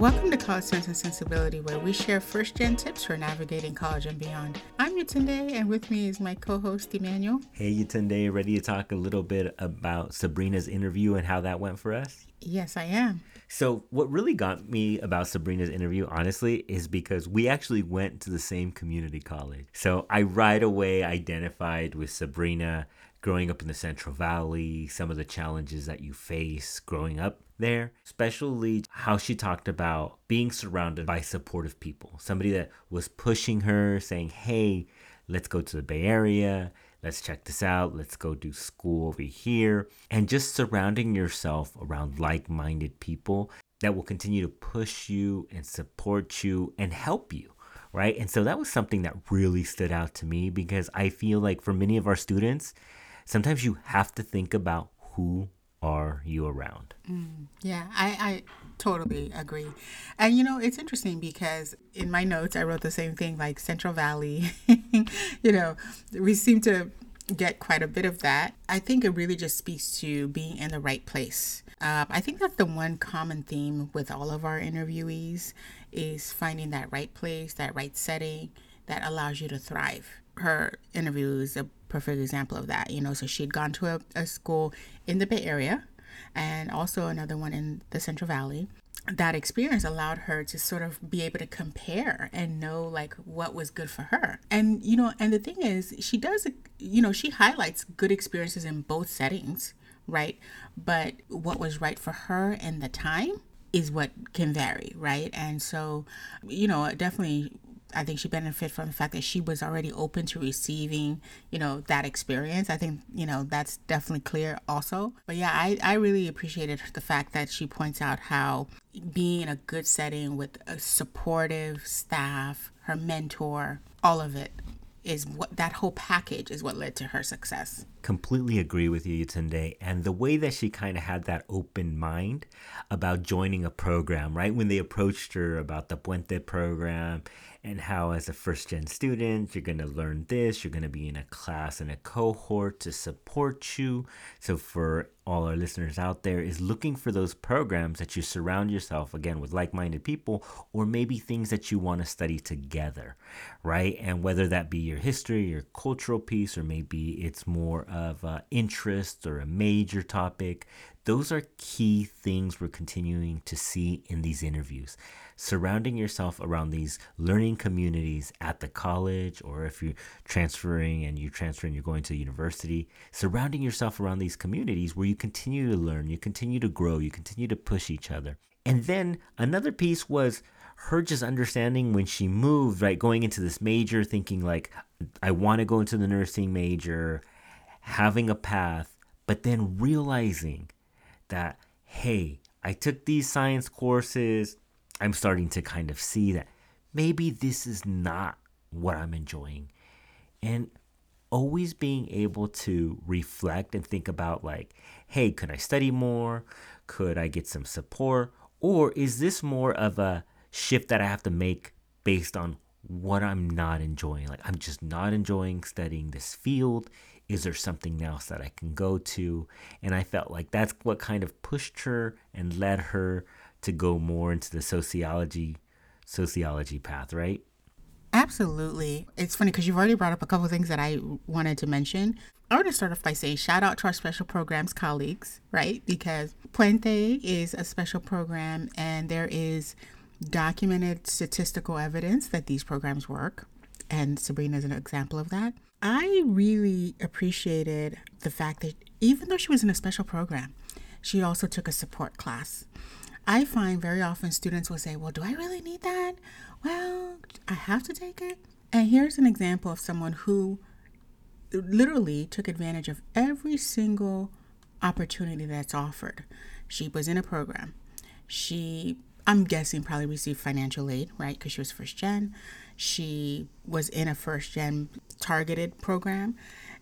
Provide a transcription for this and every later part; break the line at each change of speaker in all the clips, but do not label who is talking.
Welcome to College Sense and Sensibility, where we share first gen tips for navigating college and beyond. I'm Yetunde, and with me is my co host, Emmanuel.
Hey, Yetunde, ready to talk a little bit about Sabrina's interview and how that went for us?
Yes, I am.
So, what really got me about Sabrina's interview, honestly, is because we actually went to the same community college. So, I right away identified with Sabrina growing up in the Central Valley, some of the challenges that you face growing up there, especially how she talked about being surrounded by supportive people. Somebody that was pushing her, saying, hey, let's go to the Bay Area. Let's check this out. Let's go do school over here. And just surrounding yourself around like minded people that will continue to push you and support you and help you right? And so that was something that really stood out to me because I feel like for many of our students, sometimes you have to think about who are you around.
Mm, yeah, I, I totally agree. And you know, it's interesting because in my notes, I wrote the same thing like Central Valley. you know, we seem to get quite a bit of that. I think it really just speaks to being in the right place. Uh, I think that's the one common theme with all of our interviewees is finding that right place, that right setting that allows you to thrive. Her interview is a perfect example of that. You know, so she'd gone to a, a school in the Bay Area and also another one in the Central Valley that experience allowed her to sort of be able to compare and know like what was good for her. And you know, and the thing is, she does you know, she highlights good experiences in both settings, right? But what was right for her in the time is what can vary, right? And so, you know, definitely I think she benefited from the fact that she was already open to receiving, you know, that experience. I think, you know, that's definitely clear also. But yeah, I, I really appreciated the fact that she points out how being in a good setting with a supportive staff, her mentor, all of it is what that whole package is what led to her success.
Completely agree with you, Yetunde. And the way that she kind of had that open mind about joining a program, right? When they approached her about the Puente program and how as a first gen student you're going to learn this you're going to be in a class and a cohort to support you. So for all our listeners out there is looking for those programs that you surround yourself again with like-minded people or maybe things that you want to study together right? And whether that be your history your cultural piece or maybe it's more of interest or a major topic those are key things we're continuing to see in these interviews. Surrounding yourself around these learning communities at the college or if you're transferring and you're transferring you're going to university surrounding yourself around these communities where you continue to learn you continue to grow you continue to push each other. And then another piece was her just understanding when she moved right going into this major thinking like i want to go into the nursing major having a path but then realizing that hey I took these science courses. I'm starting to kind of see that maybe this is not what I'm enjoying. And always being able to reflect and think about, like, hey, could I study more? Could I get some support? Or is this more of a shift that I have to make based on what I'm not enjoying? Like, I'm just not enjoying studying this field. Is there something else that I can go to? And I felt like that's what kind of pushed her and led her to go more into the sociology sociology path, right?
Absolutely. It's funny because you've already brought up a couple things that I wanted to mention. I want to start off by saying shout out to our special programs colleagues, right? Because Puente is a special program and there is documented statistical evidence that these programs work. And Sabrina is an example of that. I really appreciated the fact that even though she was in a special program, she also took a support class. I find very often students will say, Well, do I really need that? Well, I have to take it. And here's an example of someone who literally took advantage of every single opportunity that's offered. She was in a program. She, I'm guessing, probably received financial aid, right? Because she was first gen. She was in a first gen targeted program.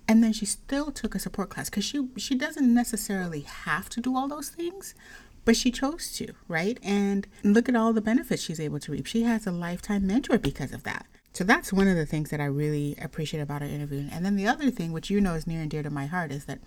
And then she still took a support class because she, she doesn't necessarily have to do all those things, but she chose to, right? And look at all the benefits she's able to reap. She has a lifetime mentor because of that. So that's one of the things that I really appreciate about our interview. And then the other thing, which you know is near and dear to my heart, is that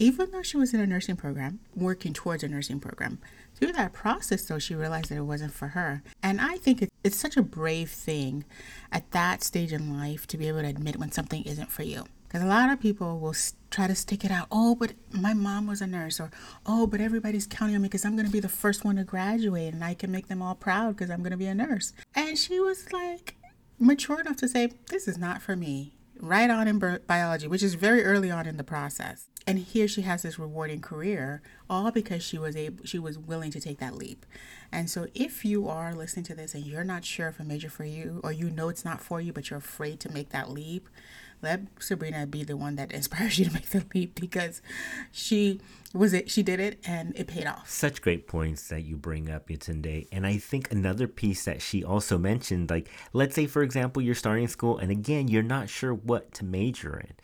even though she was in a nursing program, working towards a nursing program, through that process, though, she realized that it wasn't for her. And I think it's, such a brave thing at that stage in life to be able to admit when something isn't for you. Because a lot of people will try to stick it out. Oh, but my mom was a nurse, or oh, but everybody's counting on me because I'm going to be the first one to graduate and I can make them all proud because I'm going to be a nurse. And she was like mature enough to say, This is not for me. Right on in biology, which is very early on in the process. And here she has this rewarding career, all because she was able, she was willing to take that leap. And so, if you are listening to this and you're not sure if a major for you, or you know it's not for you, but you're afraid to make that leap, let Sabrina be the one that inspires you to make the leap because she was it she did it and it paid off.
Such great points that you bring up, Yetunde. And I think another piece that she also mentioned, like let's say for example you're starting school and again you're not sure what to major in.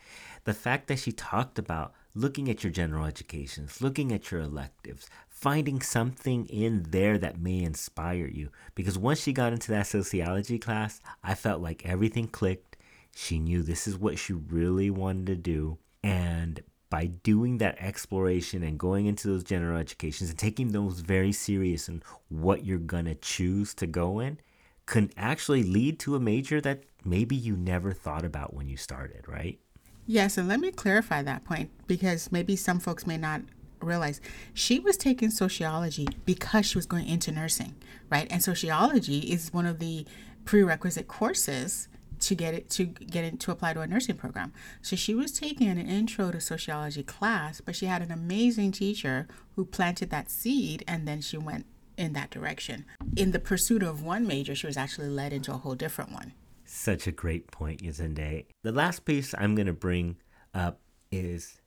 The fact that she talked about looking at your general educations, looking at your electives, finding something in there that may inspire you. Because once she got into that sociology class, I felt like everything clicked she knew this is what she really wanted to do. And by doing that exploration and going into those general educations and taking those very serious and what you're going to choose to go in can actually lead to a major that maybe you never thought about when you started, right?
Yes, and let me clarify that point because maybe some folks may not realize she was taking sociology because she was going into nursing, right? And sociology is one of the prerequisite courses to get it to get it to apply to a nursing program. So she was taking an intro to sociology class, but she had an amazing teacher who planted that seed and then she went in that direction. In the pursuit of one major, she was actually led into a whole different one.
Such a great point, Yetunde. The last piece I'm going to bring up is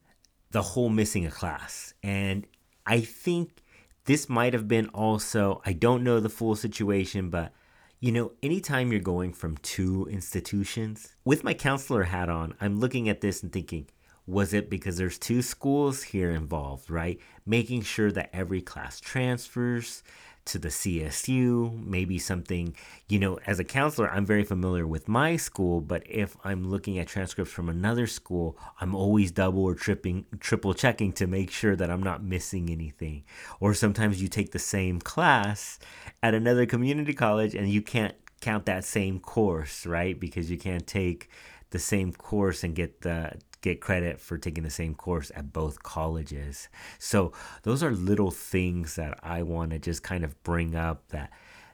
the whole missing a class. And I think this might have been also, I don't know the full situation, but you know, anytime you're going from two institutions, with my counselor hat on, I'm looking at this and thinking, was it because there's two schools here involved, right? Making sure that every class transfers, to the CSU, maybe something, you know, as a counselor, I'm very familiar with my school, but if I'm looking at transcripts from another school, I'm always double or tripping, triple checking to make sure that I'm not missing anything. Or sometimes you take the same class at another community college and you can't count that same course, right? Because you can't take the same course and get the get credit for taking the same course at both colleges. So those are little things that I want to just kind of bring up that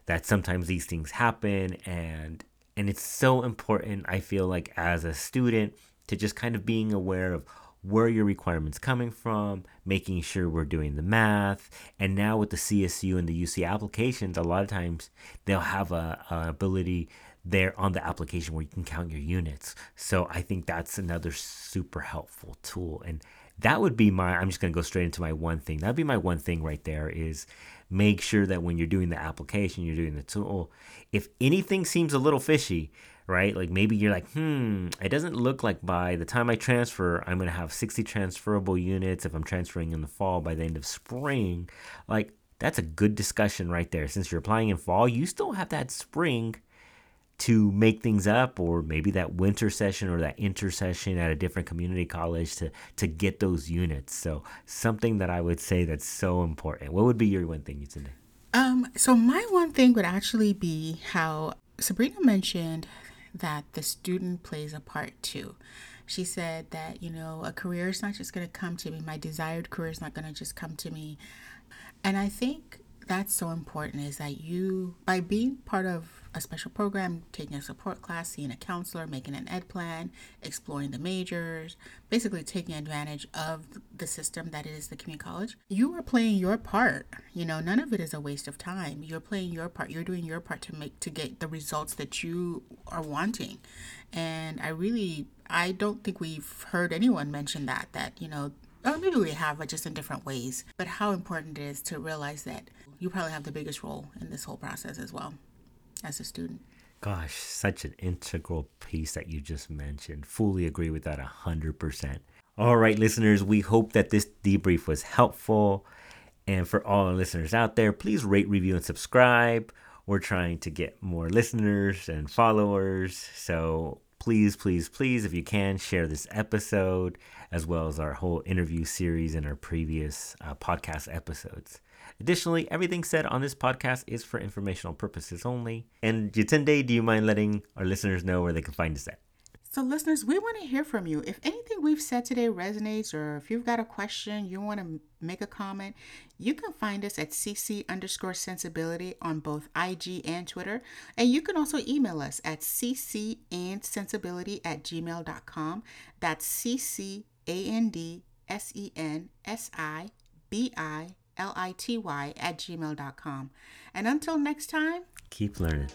that sometimes these things happen and and it's so important I feel like as a student to just kind of being aware of where your requirements coming from, making sure we're doing the math, and now with the CSU and the UC applications, a lot of times they'll have a, a ability there on the application where you can count your units. So I think that's another super helpful tool. And that would be my, I'm just going to go straight into my one thing. That'd be my one thing right there is make sure that when you're doing the application, you're doing the tool, if anything seems a little fishy, right? Like maybe you're like, hmm, it doesn't look like by the time I transfer, I'm going to have 60 transferable units if I'm transferring in the fall by the end of spring. Like, that's a good discussion right there. Since you're applying in fall, you still have that spring to make things up or maybe that winter session or that intersession at a different community college to to get those units. So something that i would say that's so important. What would be your one thing Yetunde
um so my one thing would actually be how sabrina mentioned that the student plays a part too. She said that you know a career is not just going to come to me. My desired career is not going to just come to me. And i think that's so important is that you by being part of a special program, taking a support class, seeing a counselor, making an ed plan, exploring the majors, basically taking advantage of the system that is the community college. You are playing your part. You know, none of it is a waste of time. You're playing your part. You're doing your part to make to get the results that you are wanting. And I really I don't think we've heard anyone mention that that, you know, or maybe we have, but just in different ways. But how important it is to realize that you probably have the biggest role in this whole process as well as a student.
Gosh, such an integral piece that you just mentioned. Fully agree with that 100%. All right, listeners, we hope that this debrief was helpful. And for all our listeners out there, please rate, review, and subscribe. we're trying to get more listeners and followers. So please, please, please, if you can, share this episode as well as our whole interview series and our previous uh, podcast episodes. Additionally, everything said on this podcast is for informational purposes only. And Yetunde, do you mind letting our listeners know where they can find us at?
So, listeners, we want to hear from you. If anything we've said today resonates, or if you've got a question, you want to make a comment, you can find us at cc underscore sensibility on both IG and Twitter. And you can also email us at cc and sensibility at gmail.com. That's cc a n d s e n s i b i l i t y at gmail.com. And until next time,
keep learning.